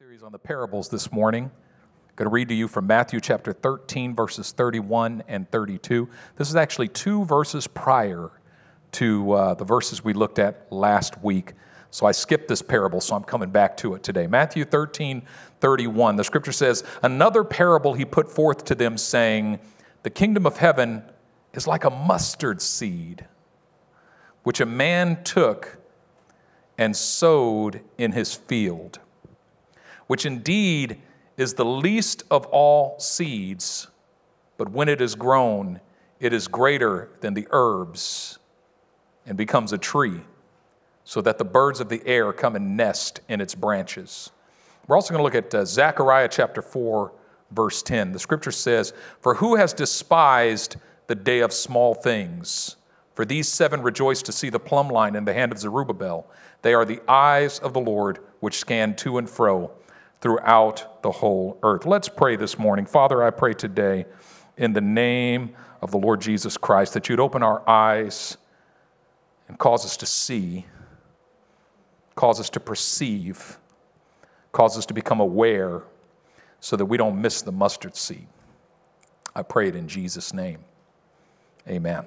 series on the parables this morning. I'm going to read to you from Matthew chapter 13, verses 31 and 32. This is actually two verses prior to uh, the verses we looked at last week. So I skipped this parable, so I'm coming back to it today. Matthew 13, 31. The scripture says, Another parable he put forth to them, saying, The kingdom of heaven is like a mustard seed, which a man took and sowed in his field which indeed is the least of all seeds, but when it is grown, it is greater than the herbs and becomes a tree, so that the birds of the air come and nest in its branches. We're also going to look at uh, Zechariah chapter 4, verse 10. The scripture says, For who has despised the day of small things? For these seven rejoice to see the plumb line in the hand of Zerubbabel. They are the eyes of the Lord which scan to and fro throughout the whole earth. Let's pray this morning. Father, I pray today in the name of the Lord Jesus Christ that you'd open our eyes and cause us to see, cause us to perceive, cause us to become aware so that we don't miss the mustard seed. I pray it in Jesus' name. Amen.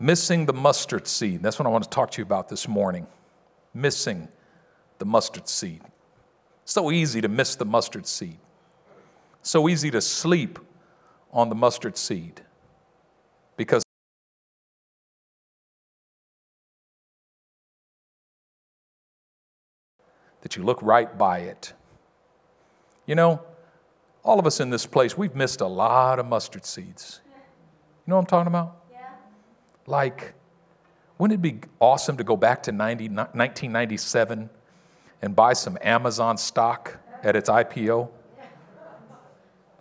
Missing the mustard seed. That's what I want to talk to you about this morning. Missing the mustard seed. So easy to miss the mustard seed. So easy to sleep on the mustard seed because that you look right by it. You know, all of us in this place, we've missed a lot of mustard seeds. You know what I'm talking about? Yeah. Like, wouldn't it be awesome to go back to 90, 1997 and buy some Amazon stock at its IPO?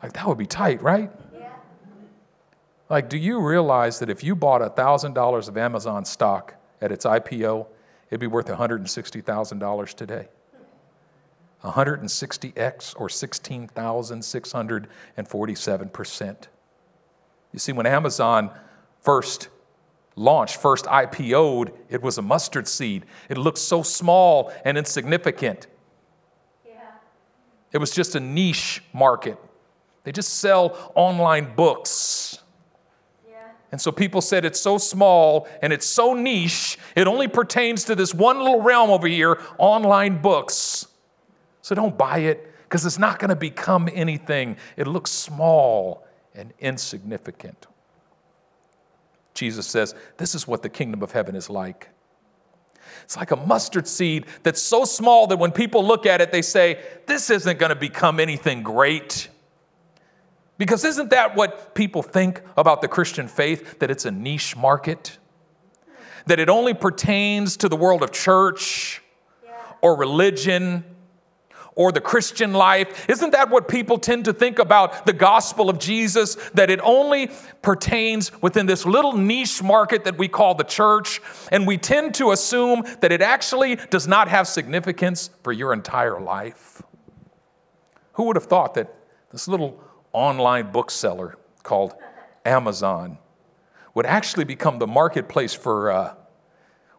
Like, that would be tight, right? Like, do you realize that if you bought $1,000 of Amazon stock at its IPO, it'd be worth $160,000 today? 160x or 16,647%. You see, when Amazon first launched, first IPO'd, it was a mustard seed. It looked so small and insignificant. Yeah. It was just a niche market. They just sell online books. Yeah. And so people said it's so small and it's so niche, it only pertains to this one little realm over here online books. So don't buy it because it's not going to become anything. It looks small and insignificant. Jesus says, This is what the kingdom of heaven is like. It's like a mustard seed that's so small that when people look at it, they say, This isn't going to become anything great. Because isn't that what people think about the Christian faith? That it's a niche market? That it only pertains to the world of church or religion or the Christian life. Isn't that what people tend to think about the gospel of Jesus? That it only pertains within this little niche market that we call the church, and we tend to assume that it actually does not have significance for your entire life. Who would have thought that this little online bookseller called Amazon would actually become the marketplace for, uh,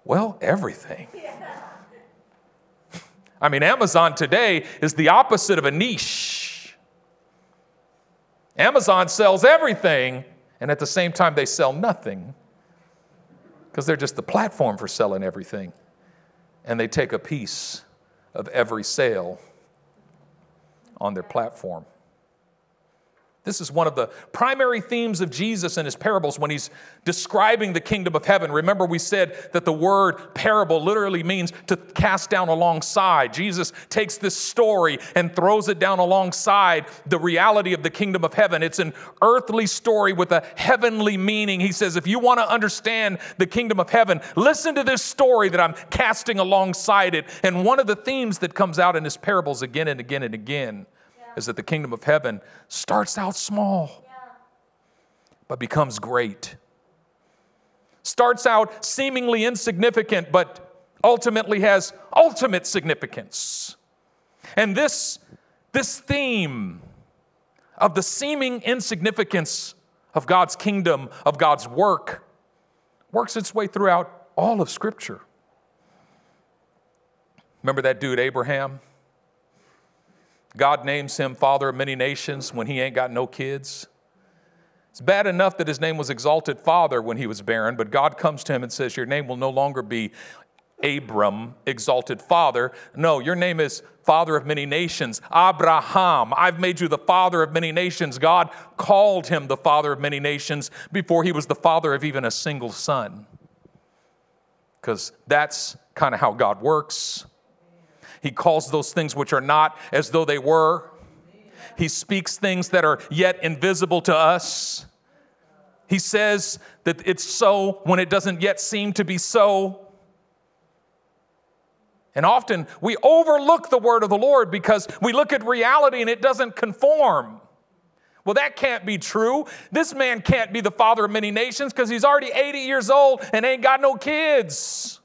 well, everything? I mean, Amazon today is the opposite of a niche. Amazon sells everything, and at the same time, they sell nothing because they're just the platform for selling everything. And they take a piece of every sale on their platform. This is one of the primary themes of Jesus in his parables when he's describing the kingdom of heaven. Remember, we said that the word parable literally means to cast down alongside. Jesus takes this story and throws it down alongside the reality of the kingdom of heaven. It's an earthly story with a heavenly meaning. He says, if you want to understand the kingdom of heaven, listen to this story that I'm casting alongside it. And one of the themes that comes out in his parables again and again and again is that the kingdom of heaven starts out small, but becomes great. Starts out seemingly insignificant, but ultimately has ultimate significance. And this, this theme of the seeming insignificance of God's kingdom, of God's work, works its way throughout all of Scripture. Remember that dude, Abraham? God names him father of many nations when he ain't got no kids. It's bad enough that his name was exalted father when he was barren, but God comes to him and says, Your name will no longer be Abram, exalted father. No, your name is father of many nations. Abraham, I've made you the father of many nations. God called him the father of many nations before he was the father of even a single son. Because that's kind of how God works. He calls those things which are not as though they were. He speaks things that are yet invisible to us. He says that it's so when it doesn't yet seem to be so. And often we overlook the word of the Lord because we look at reality and it doesn't conform. Well, that can't be true. This man can't be the father of many nations because he's already 80 years old and ain't got no kids.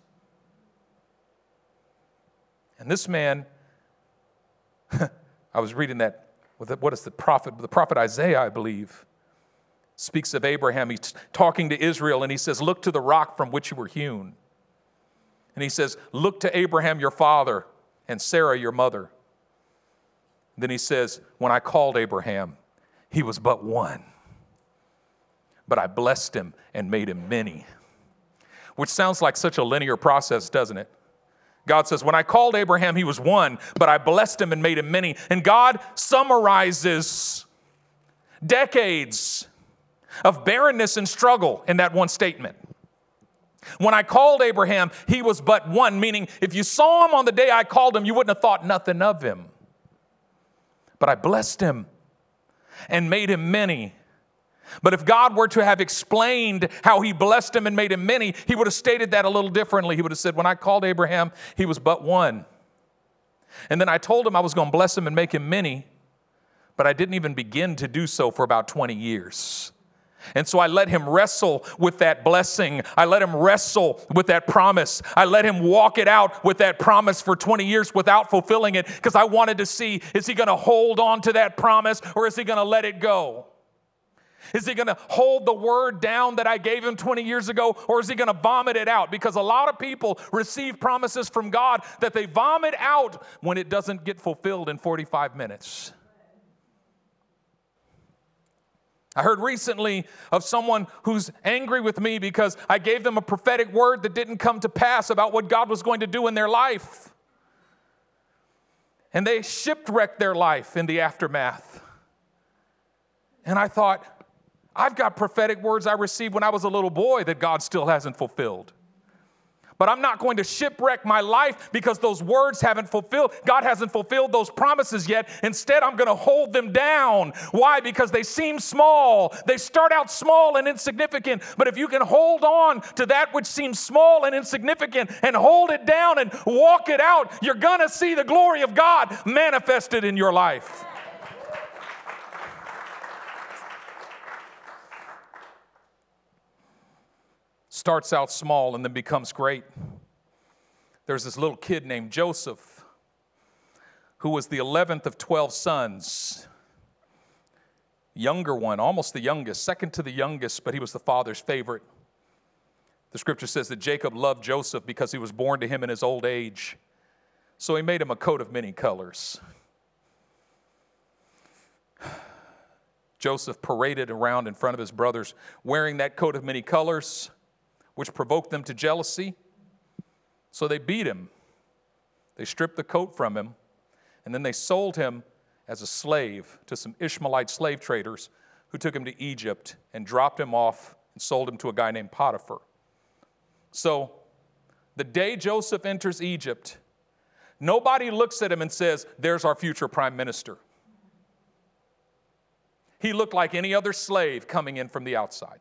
And this man, I was reading that, what is the prophet? The prophet Isaiah, I believe, speaks of Abraham. He's talking to Israel and he says, Look to the rock from which you were hewn. And he says, Look to Abraham your father and Sarah your mother. Then he says, When I called Abraham, he was but one. But I blessed him and made him many. Which sounds like such a linear process, doesn't it? God says, When I called Abraham, he was one, but I blessed him and made him many. And God summarizes decades of barrenness and struggle in that one statement. When I called Abraham, he was but one, meaning if you saw him on the day I called him, you wouldn't have thought nothing of him. But I blessed him and made him many. But if God were to have explained how he blessed him and made him many, he would have stated that a little differently. He would have said, When I called Abraham, he was but one. And then I told him I was going to bless him and make him many, but I didn't even begin to do so for about 20 years. And so I let him wrestle with that blessing. I let him wrestle with that promise. I let him walk it out with that promise for 20 years without fulfilling it because I wanted to see is he going to hold on to that promise or is he going to let it go? Is he going to hold the word down that I gave him 20 years ago, or is he going to vomit it out? Because a lot of people receive promises from God that they vomit out when it doesn't get fulfilled in 45 minutes. I heard recently of someone who's angry with me because I gave them a prophetic word that didn't come to pass about what God was going to do in their life. And they shipwrecked their life in the aftermath. And I thought, I've got prophetic words I received when I was a little boy that God still hasn't fulfilled. But I'm not going to shipwreck my life because those words haven't fulfilled. God hasn't fulfilled those promises yet. Instead, I'm going to hold them down. Why? Because they seem small. They start out small and insignificant. But if you can hold on to that which seems small and insignificant and hold it down and walk it out, you're going to see the glory of God manifested in your life. Starts out small and then becomes great. There's this little kid named Joseph who was the 11th of 12 sons. Younger one, almost the youngest, second to the youngest, but he was the father's favorite. The scripture says that Jacob loved Joseph because he was born to him in his old age. So he made him a coat of many colors. Joseph paraded around in front of his brothers wearing that coat of many colors which provoked them to jealousy. So they beat him. They stripped the coat from him, and then they sold him as a slave to some Ishmaelite slave traders who took him to Egypt and dropped him off and sold him to a guy named Potiphar. So the day Joseph enters Egypt, nobody looks at him and says, There's our future prime minister. He looked like any other slave coming in from the outside.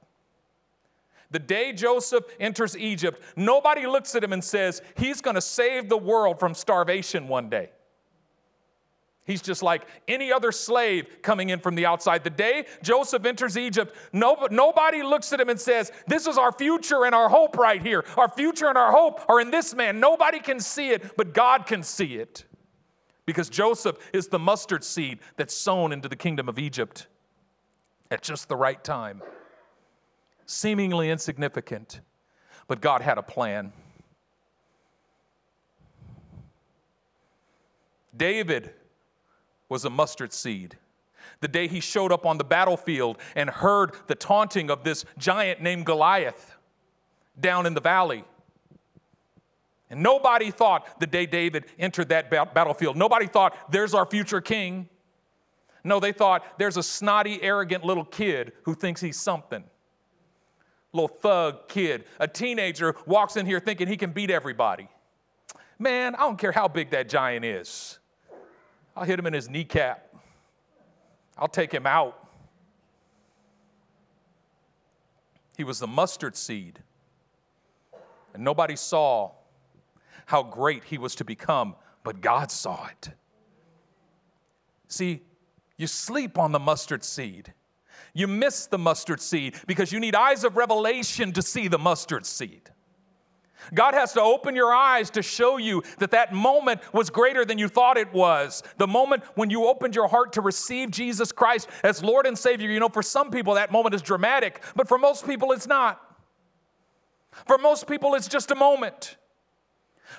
The day Joseph enters Egypt, nobody looks at him and says, He's going to save the world from starvation one day. He's just like any other slave coming in from the outside. The day Joseph enters Egypt, nobody looks at him and says, This is our future and our hope right here. Our future and our hope are in this man. Nobody can see it, but God can see it. Because Joseph is the mustard seed that's sown into the kingdom of Egypt at just the right time seemingly insignificant, but God had a plan. David was a mustard seed. The day he showed up on the battlefield and heard the taunting of this giant named Goliath down in the valley. And nobody thought the day David entered that battlefield, nobody thought, there's our future king. No, they thought, there's a snotty, arrogant little kid who thinks he's something. Little thug kid, a teenager walks in here thinking he can beat everybody. Man, I don't care how big that giant is. I'll hit him in his kneecap. I'll take him out. He was the mustard seed. And nobody saw how great he was to become, but God saw it. See, you sleep on the mustard seed. You miss the mustard seed because you need eyes of revelation to see the mustard seed. God has to open your eyes to show you that that moment was greater than you thought it was. The moment when you opened your heart to receive Jesus Christ as Lord and Savior, you know, for some people that moment is dramatic, but for most people it's not. For most people it's just a moment.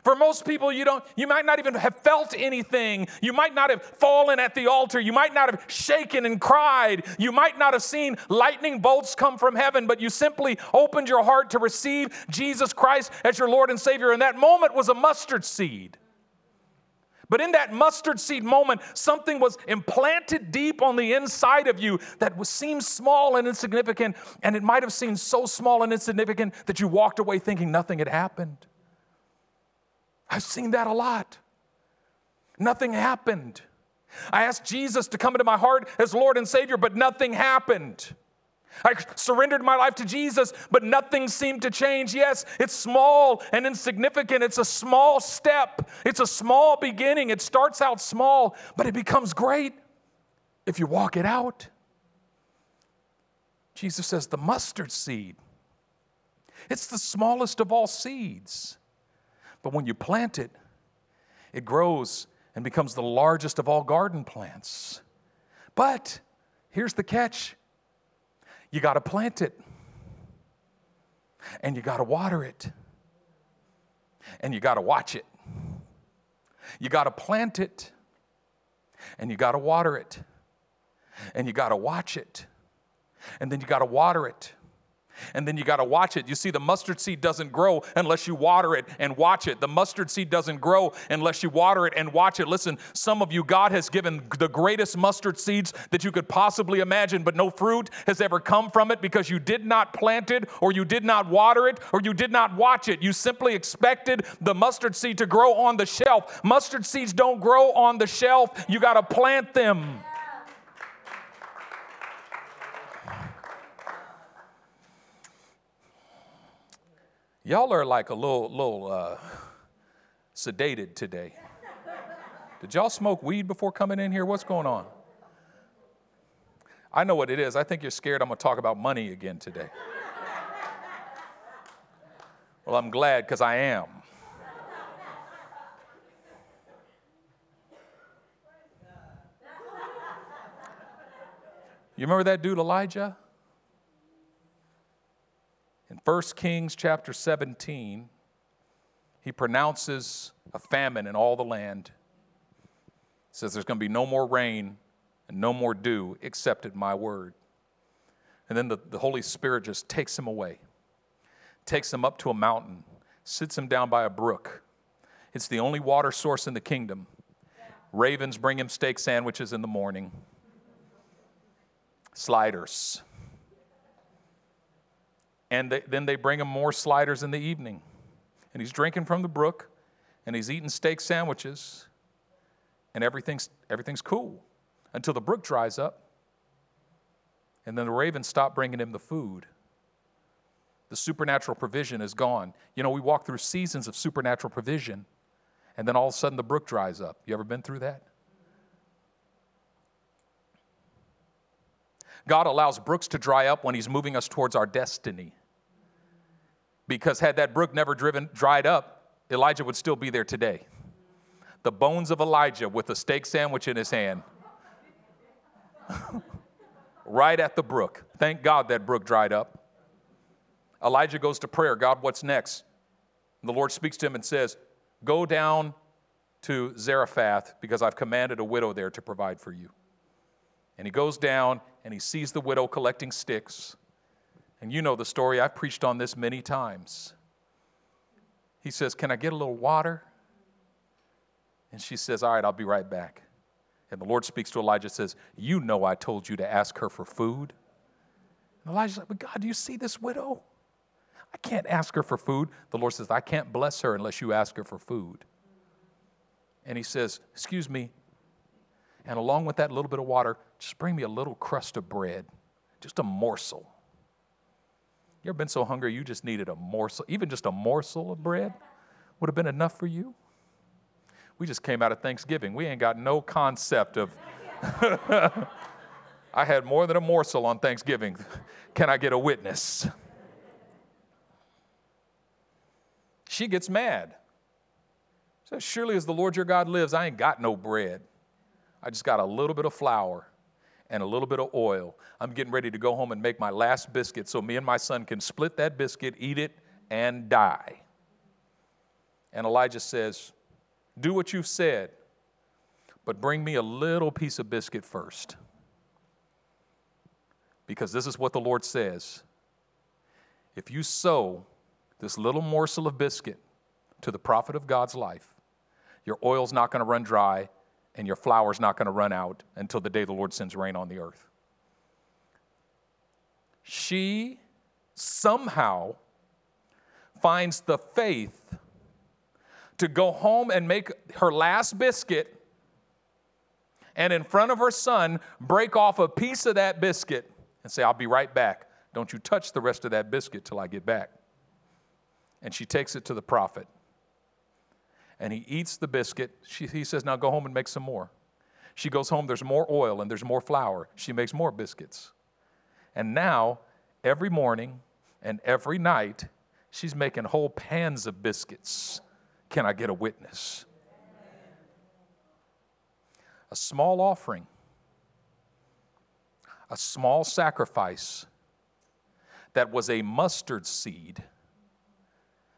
For most people, you don't, you might not even have felt anything. You might not have fallen at the altar. You might not have shaken and cried. You might not have seen lightning bolts come from heaven, but you simply opened your heart to receive Jesus Christ as your Lord and Savior. And that moment was a mustard seed. But in that mustard seed moment, something was implanted deep on the inside of you that was, seemed small and insignificant. And it might have seemed so small and insignificant that you walked away thinking nothing had happened. I've seen that a lot. Nothing happened. I asked Jesus to come into my heart as Lord and Savior, but nothing happened. I surrendered my life to Jesus, but nothing seemed to change. Yes, it's small and insignificant. It's a small step, it's a small beginning. It starts out small, but it becomes great if you walk it out. Jesus says the mustard seed, it's the smallest of all seeds. But when you plant it, it grows and becomes the largest of all garden plants. But here's the catch. You got to plant it, and you got to water it, and you got to watch it. You got to plant it, and you got to water it, and you got to watch it, and then you got to water it and then you got to watch it. You see, the mustard seed doesn't grow unless you water it and watch it. The mustard seed doesn't grow unless you water it and watch it. Listen, some of you, God has given the greatest mustard seeds that you could possibly imagine, but no fruit has ever come from it because you did not plant it, or you did not water it, or you did not watch it. You simply expected the mustard seed to grow on the shelf. Mustard seeds don't grow on the shelf, you got to plant them. Y'all are like a little, little uh, sedated today. Did y'all smoke weed before coming in here? What's going on? I know what it is. I think you're scared I'm going to talk about money again today. Well, I'm glad because I am. You remember that dude Elijah? In 1 Kings chapter 17, he pronounces a famine in all the land. He says there's going to be no more rain and no more dew except at my word. And then the, the Holy Spirit just takes him away, takes him up to a mountain, sits him down by a brook. It's the only water source in the kingdom. Ravens bring him steak sandwiches in the morning, sliders and they, then they bring him more sliders in the evening. And he's drinking from the brook, and he's eating steak sandwiches, and everything's, everything's cool until the brook dries up. And then the ravens stop bringing him the food. The supernatural provision is gone. You know, we walk through seasons of supernatural provision, and then all of a sudden the brook dries up. You ever been through that? God allows brooks to dry up when He's moving us towards our destiny. Because had that brook never driven, dried up, Elijah would still be there today. The bones of Elijah with a steak sandwich in his hand. right at the brook. Thank God that brook dried up. Elijah goes to prayer God, what's next? And the Lord speaks to him and says, Go down to Zarephath because I've commanded a widow there to provide for you. And he goes down and he sees the widow collecting sticks. And you know the story, I've preached on this many times. He says, Can I get a little water? And she says, All right, I'll be right back. And the Lord speaks to Elijah says, You know I told you to ask her for food. And Elijah's like, But God, do you see this widow? I can't ask her for food. The Lord says, I can't bless her unless you ask her for food. And he says, Excuse me. And along with that little bit of water, just bring me a little crust of bread, just a morsel. You ever been so hungry you just needed a morsel, even just a morsel of bread would have been enough for you? We just came out of Thanksgiving. We ain't got no concept of. I had more than a morsel on Thanksgiving. Can I get a witness? She gets mad. Says, Surely as the Lord your God lives, I ain't got no bread. I just got a little bit of flour and a little bit of oil. I'm getting ready to go home and make my last biscuit so me and my son can split that biscuit, eat it, and die. And Elijah says, Do what you've said, but bring me a little piece of biscuit first. Because this is what the Lord says if you sow this little morsel of biscuit to the prophet of God's life, your oil's not going to run dry and your flour's not going to run out until the day the Lord sends rain on the earth. She somehow finds the faith to go home and make her last biscuit and in front of her son break off a piece of that biscuit and say, I'll be right back. Don't you touch the rest of that biscuit till I get back. And she takes it to the prophet. And he eats the biscuit. She, he says, Now go home and make some more. She goes home, there's more oil and there's more flour. She makes more biscuits. And now, every morning and every night, she's making whole pans of biscuits. Can I get a witness? A small offering a small sacrifice that was a mustard seed,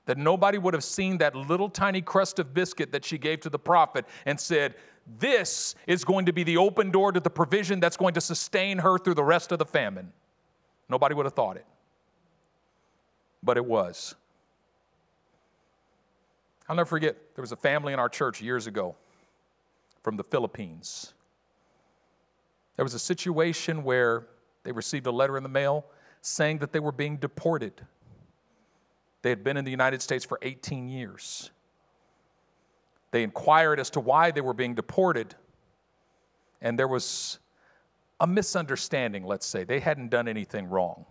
that nobody would have seen that little tiny crust of biscuit that she gave to the prophet and said, This is going to be the open door to the provision that's going to sustain her through the rest of the famine. Nobody would have thought it. But it was. I'll never forget, there was a family in our church years ago from the Philippines. There was a situation where they received a letter in the mail saying that they were being deported. They had been in the United States for 18 years. They inquired as to why they were being deported, and there was a misunderstanding, let's say. They hadn't done anything wrong,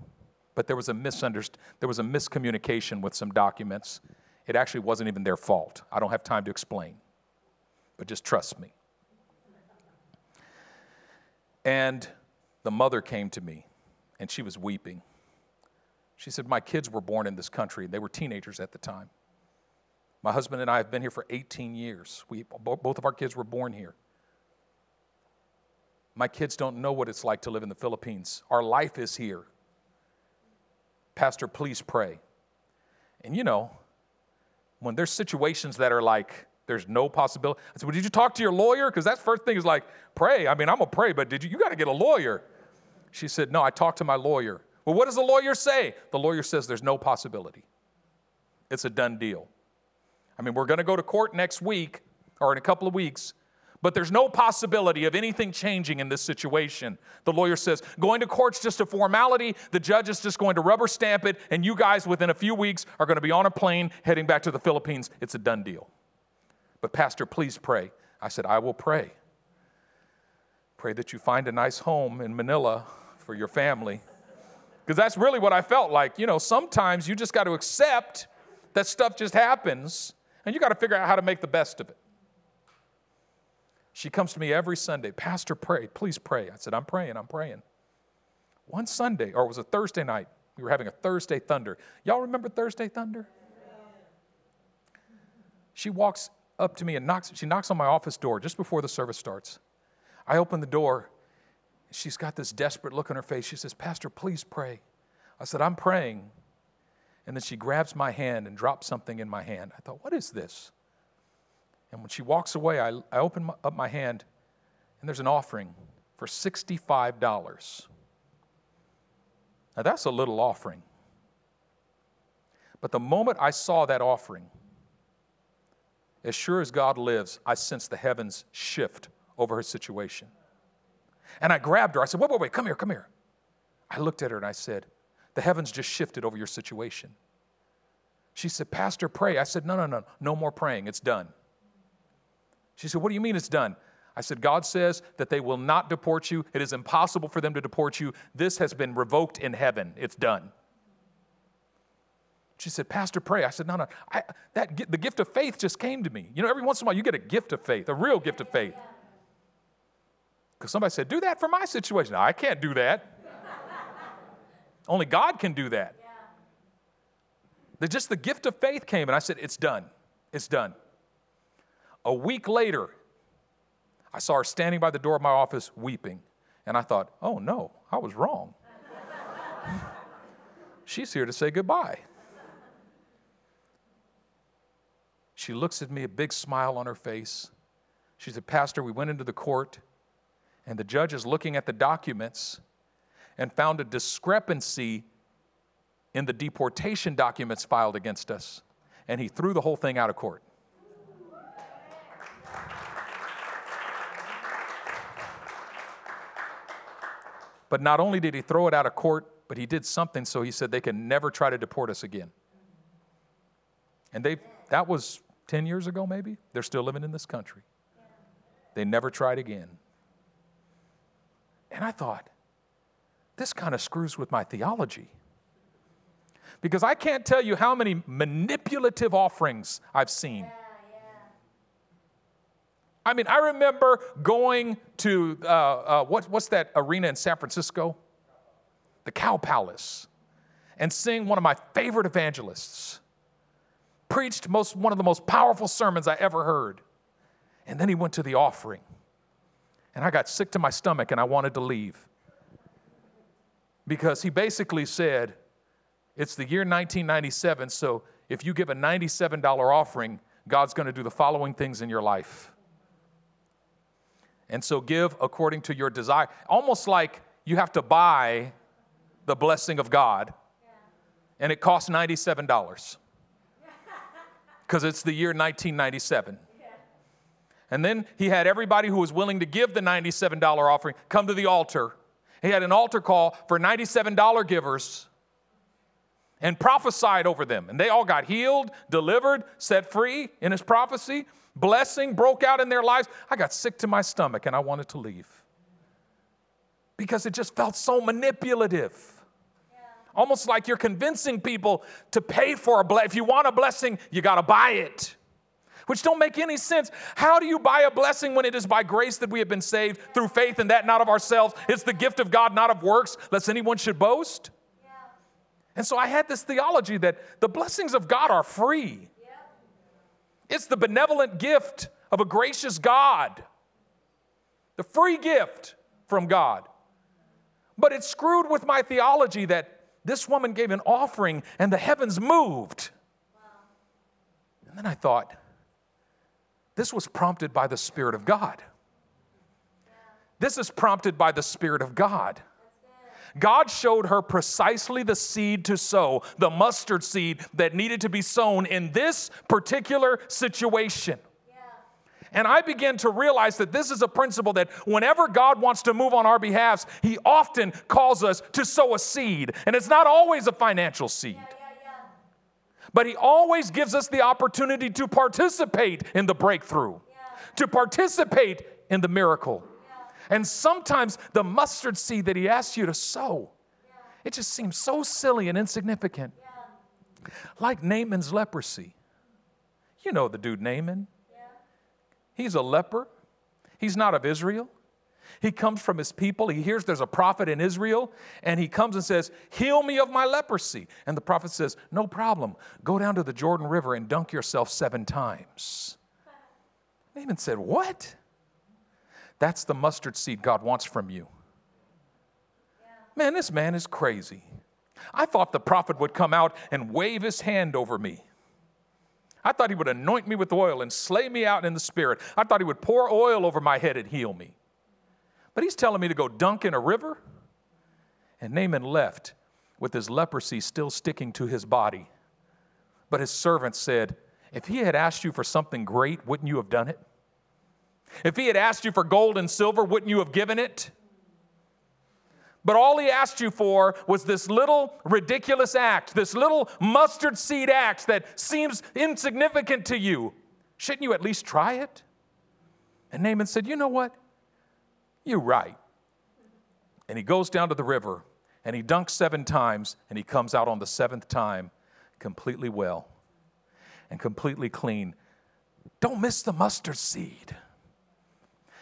but there was a, misunderst- there was a miscommunication with some documents. It actually wasn't even their fault. I don't have time to explain, but just trust me. And the mother came to me and she was weeping. She said, My kids were born in this country. They were teenagers at the time. My husband and I have been here for 18 years. We, both of our kids were born here. My kids don't know what it's like to live in the Philippines. Our life is here. Pastor, please pray. And you know, when there's situations that are like, there's no possibility. I said, well, did you talk to your lawyer? Because that first thing is like, pray. I mean, I'm going to pray, but did you, you got to get a lawyer. She said, no, I talked to my lawyer. Well, what does the lawyer say? The lawyer says there's no possibility. It's a done deal. I mean, we're going to go to court next week or in a couple of weeks, but there's no possibility of anything changing in this situation. The lawyer says, going to court's just a formality. The judge is just going to rubber stamp it, and you guys within a few weeks are going to be on a plane heading back to the Philippines. It's a done deal. But, Pastor, please pray. I said, I will pray. Pray that you find a nice home in Manila for your family. Because that's really what I felt like. You know, sometimes you just got to accept that stuff just happens and you got to figure out how to make the best of it. She comes to me every Sunday, Pastor, pray, please pray. I said, I'm praying, I'm praying. One Sunday, or it was a Thursday night, we were having a Thursday thunder. Y'all remember Thursday thunder? She walks up to me and knocks, she knocks on my office door just before the service starts. I open the door. She's got this desperate look on her face. She says, Pastor, please pray. I said, I'm praying. And then she grabs my hand and drops something in my hand. I thought, what is this? And when she walks away, I, I open my, up my hand, and there's an offering for $65. Now, that's a little offering. But the moment I saw that offering, as sure as God lives, I sensed the heavens shift over her situation. And I grabbed her. I said, Wait, wait, wait, come here, come here. I looked at her and I said, The heavens just shifted over your situation. She said, Pastor, pray. I said, No, no, no, no more praying. It's done. She said, What do you mean it's done? I said, God says that they will not deport you. It is impossible for them to deport you. This has been revoked in heaven. It's done. She said, Pastor, pray. I said, No, no. I, that, the gift of faith just came to me. You know, every once in a while you get a gift of faith, a real gift of faith. Because somebody said, Do that for my situation. No, I can't do that. Only God can do that. Yeah. Just the gift of faith came, and I said, It's done. It's done. A week later, I saw her standing by the door of my office weeping. And I thought, oh no, I was wrong. She's here to say goodbye. She looks at me, a big smile on her face. She said, Pastor, we went into the court, and the judge is looking at the documents and found a discrepancy in the deportation documents filed against us, and he threw the whole thing out of court. But not only did he throw it out of court, but he did something so he said they can never try to deport us again. And they that was 10 years ago maybe. They're still living in this country. They never tried again. And I thought, this kind of screws with my theology. Because I can't tell you how many manipulative offerings I've seen. I mean, I remember going to uh, uh, what, what's that arena in San Francisco? The Cow Palace, and seeing one of my favorite evangelists preached most, one of the most powerful sermons I ever heard. And then he went to the offering. And I got sick to my stomach and I wanted to leave. Because he basically said, It's the year 1997, so if you give a $97 offering, God's going to do the following things in your life. And so give according to your desire. Almost like you have to buy the blessing of God, and it costs $97 because it's the year 1997. And then he had everybody who was willing to give the $97 offering come to the altar. He had an altar call for $97 givers and prophesied over them. And they all got healed, delivered, set free in his prophecy blessing broke out in their lives, I got sick to my stomach and I wanted to leave. Because it just felt so manipulative. Almost like you're convincing people to pay for a blessing. If you want a blessing, you got to buy it. Which don't make any sense. How do you buy a blessing when it is by grace that we have been saved through faith and that not of ourselves? It's the gift of God, not of works, lest anyone should boast. And so I had this theology that the blessings of God are free. It's the benevolent gift of a gracious God, the free gift from God. But it screwed with my theology that this woman gave an offering and the heavens moved. And then I thought, this was prompted by the Spirit of God. This is prompted by the Spirit of God. God showed her precisely the seed to sow, the mustard seed that needed to be sown in this particular situation. And I began to realize that this is a principle that whenever God wants to move on our behalf, He often calls us to sow a seed. And it's not always a financial seed. Yeah. But He always gives us the opportunity to participate in the breakthrough, to participate in the miracle. And sometimes the mustard seed that he asks you to sow, it just seems so silly and insignificant. Like Naaman's leprosy. You know the dude Naaman. He's a leper. He's not of Israel. He comes from his people. He hears there's a prophet in Israel, and he comes and says, Heal me of my leprosy. And the prophet says, No problem. Go down to the Jordan River and dunk yourself seven times. Naaman said, What? That's the mustard seed God wants from you. Man, this man is crazy. I thought the prophet would come out and wave his hand over me. I thought he would anoint me with oil and slay me out in the spirit. I thought he would pour oil over my head and heal me. But he's telling me to go dunk in a river. And Naaman left with his leprosy still sticking to his body. But his servant said, If he had asked you for something great, wouldn't you have done it? If he had asked you for gold and silver, wouldn't you have given it? But all he asked you for was this little ridiculous act, this little mustard seed act that seems insignificant to you. Shouldn't you at least try it? And Naaman said, You know what? You're right. And he goes down to the river and he dunks seven times and he comes out on the seventh time completely well and completely clean. Don't miss the mustard seed.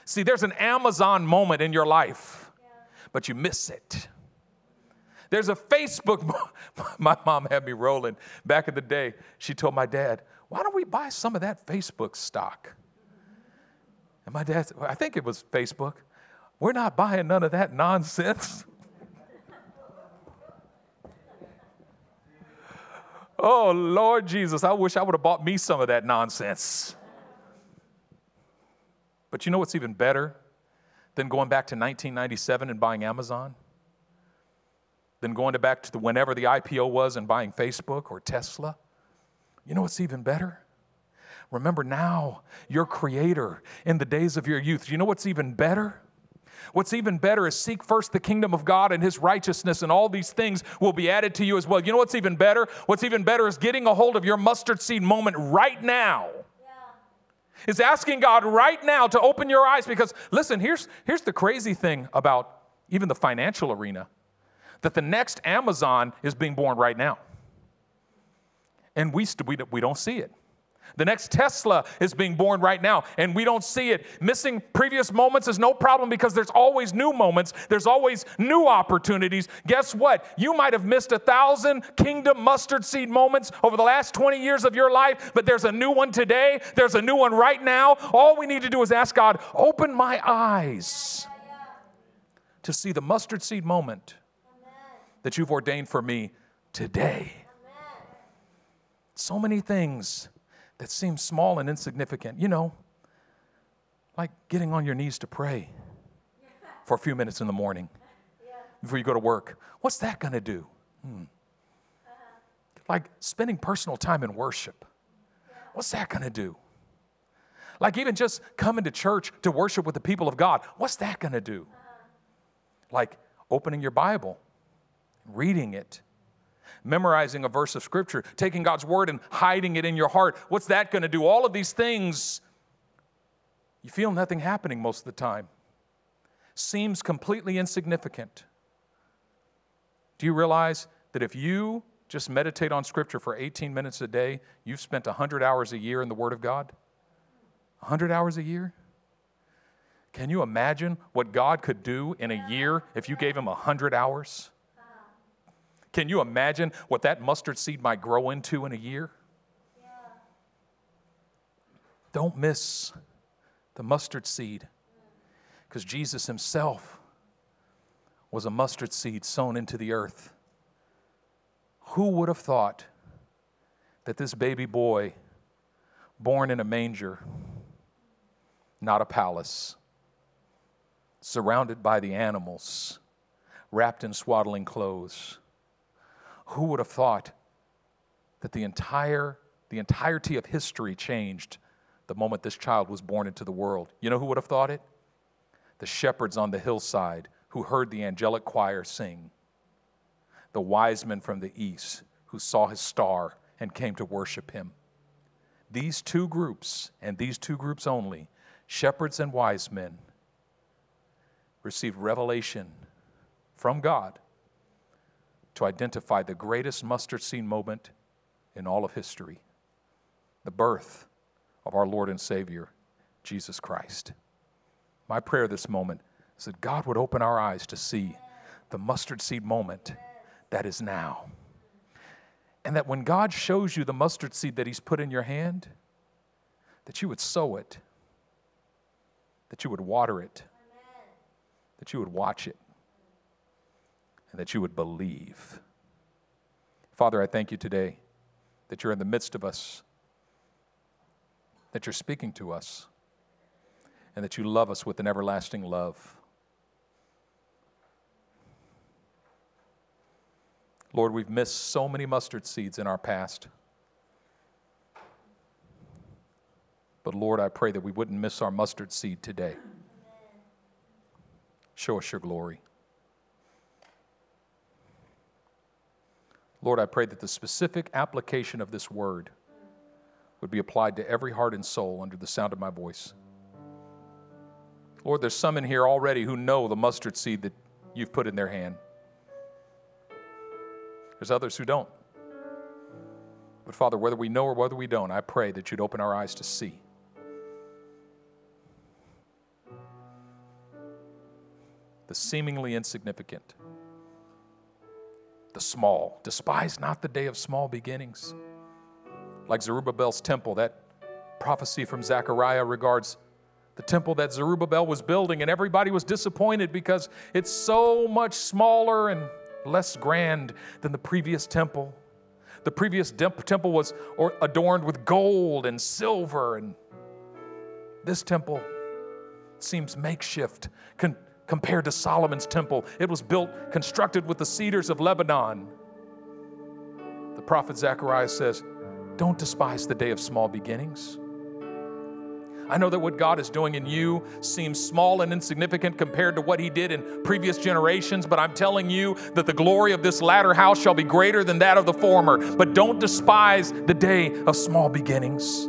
See, there's an Amazon moment in your life, but you miss it. There's a Facebook. my mom had me rolling back in the day. She told my dad, Why don't we buy some of that Facebook stock? And my dad I think it was Facebook. We're not buying none of that nonsense. oh, Lord Jesus, I wish I would have bought me some of that nonsense. But you know what's even better than going back to 1997 and buying Amazon? Than going to back to the, whenever the IPO was and buying Facebook or Tesla? You know what's even better? Remember now, your creator in the days of your youth. You know what's even better? What's even better is seek first the kingdom of God and his righteousness, and all these things will be added to you as well. You know what's even better? What's even better is getting a hold of your mustard seed moment right now is asking God right now to open your eyes because listen, here's, here's the crazy thing about even the financial arena that the next Amazon is being born right now. And we, st- we, we don't see it. The next Tesla is being born right now, and we don't see it. Missing previous moments is no problem because there's always new moments, there's always new opportunities. Guess what? You might have missed a thousand kingdom mustard seed moments over the last 20 years of your life, but there's a new one today, there's a new one right now. All we need to do is ask God, open my eyes to see the mustard seed moment that you've ordained for me today. So many things that seems small and insignificant. You know, like getting on your knees to pray for a few minutes in the morning before you go to work. What's that going to do? Hmm. Like spending personal time in worship. What's that going to do? Like even just coming to church to worship with the people of God. What's that going to do? Like opening your Bible, reading it, memorizing a verse of scripture, taking God's word and hiding it in your heart. What's that going to do? All of these things, you feel nothing happening most of the time. Seems completely insignificant. Do you realize that if you just meditate on scripture for 18 minutes a day, you've spent 100 hours a year in the Word of God? 100 hours a year? Can you imagine what God could do in a year if you gave Him 100 hours? Can you imagine what that mustard seed might grow into in a year? Yeah. Don't miss the mustard seed because Jesus himself was a mustard seed sown into the earth. Who would have thought that this baby boy, born in a manger, not a palace, surrounded by the animals, wrapped in swaddling clothes, who would have thought that the entire the entirety of history changed the moment this child was born into the world? You know who would have thought it? The shepherds on the hillside who heard the angelic choir sing. The wise men from the east who saw his star and came to worship him. These two groups, and these two groups only, shepherds and wise men, received revelation from God to identify the greatest mustard seed moment in all of history the birth of our Lord and Savior, Jesus Christ. My prayer this moment is that God would open our eyes to see the mustard seed moment that is now. And that when God shows you the mustard seed that He's put in your hand, that you would sow it, that you would water it, that you would watch it, and that you would believe. Father, I thank you today that you're in the midst of us, that you're speaking to us and that you love us with an everlasting love. Lord, we've missed so many mustard seeds in our past. But Lord, I pray that we wouldn't miss our mustard seed today. Show us your glory. Lord, I pray that the specific application of this word would be applied to every heart and soul under the sound of my voice. Lord, there's some in here already who know the mustard seed that you've put in their hand. There's others who don't. But Father, whether we know or whether we don't, I pray that you'd open our eyes to see. The seemingly insignificant the small. Despise not the day of small beginnings. Like Zerubbabel's temple, that prophecy from Zechariah regards the temple that Zerubbabel was building, and everybody was disappointed because it's so much smaller and less grand than the previous temple. The previous temple was adorned with gold and silver, and this temple seems makeshift, compared to Solomon's temple. It was built, constructed with the cedars of Lebanon. The prophet Zechariah says, Don't despise the day of small beginnings. I know that what God is doing in you seems small and insignificant compared to what He did in previous generations, but I'm telling you that the glory of this latter house shall be greater than that of the former. But don't despise the day of small beginnings.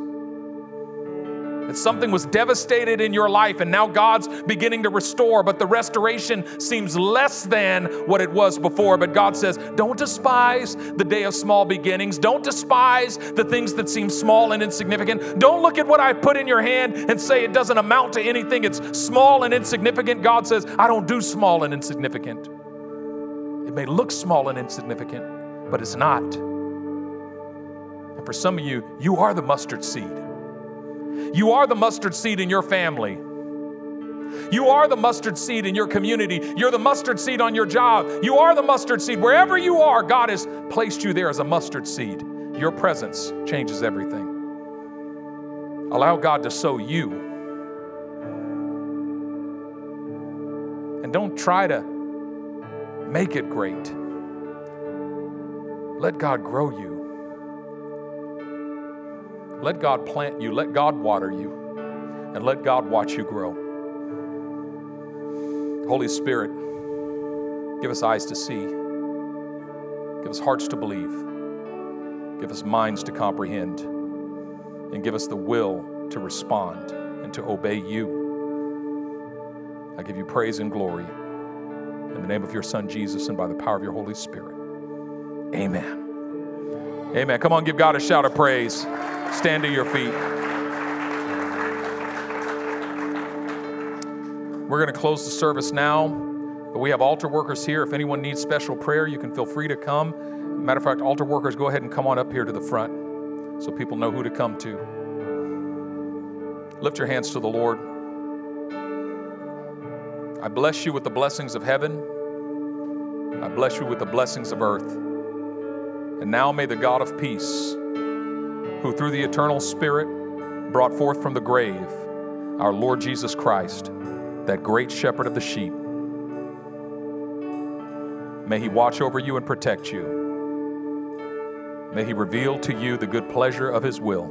That something was devastated in your life and now God's beginning to restore, but the restoration seems less than what it was before. But God says, don't despise the day of small beginnings. Don't despise the things that seem small and insignificant. Don't look at what I put in your hand and say it doesn't amount to anything. It's small and insignificant. God says, I don't do small and insignificant. It may look small and insignificant, but it's not. And for some of you, you are the mustard seed. You are the mustard seed in your family. You are the mustard seed in your community. You're the mustard seed on your job. You are the mustard seed. Wherever you are, God has placed you there as a mustard seed. Your presence changes everything. Allow God to sow you. And don't try to make it great. Let God grow you. Let God plant you, let God water you, and let God watch you grow. Holy Spirit, give us eyes to see, give us hearts to believe, give us minds to comprehend, and give us the will to respond and to obey you. I give you praise and glory in the name of your Son Jesus and by the power of your Holy Spirit. Amen. Amen. Come on, give God a shout of praise. Stand to your feet. We're going to close the service now, but we have altar workers here. If anyone needs special prayer, you can feel free to come. Matter of fact, altar workers, go ahead and come on up here to the front so people know who to come to. Lift your hands to the Lord. I bless you with the blessings of heaven. I bless you with the blessings of earth. And now may the God of peace, who through the eternal Spirit brought forth from the grave our Lord Jesus Christ, that great shepherd of the sheep. May he watch over you and protect you. May he reveal to you the good pleasure of his will.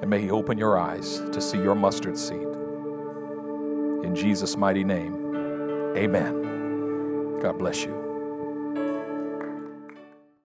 And may he open your eyes to see your mustard seed. In Jesus' mighty name, amen. God bless you.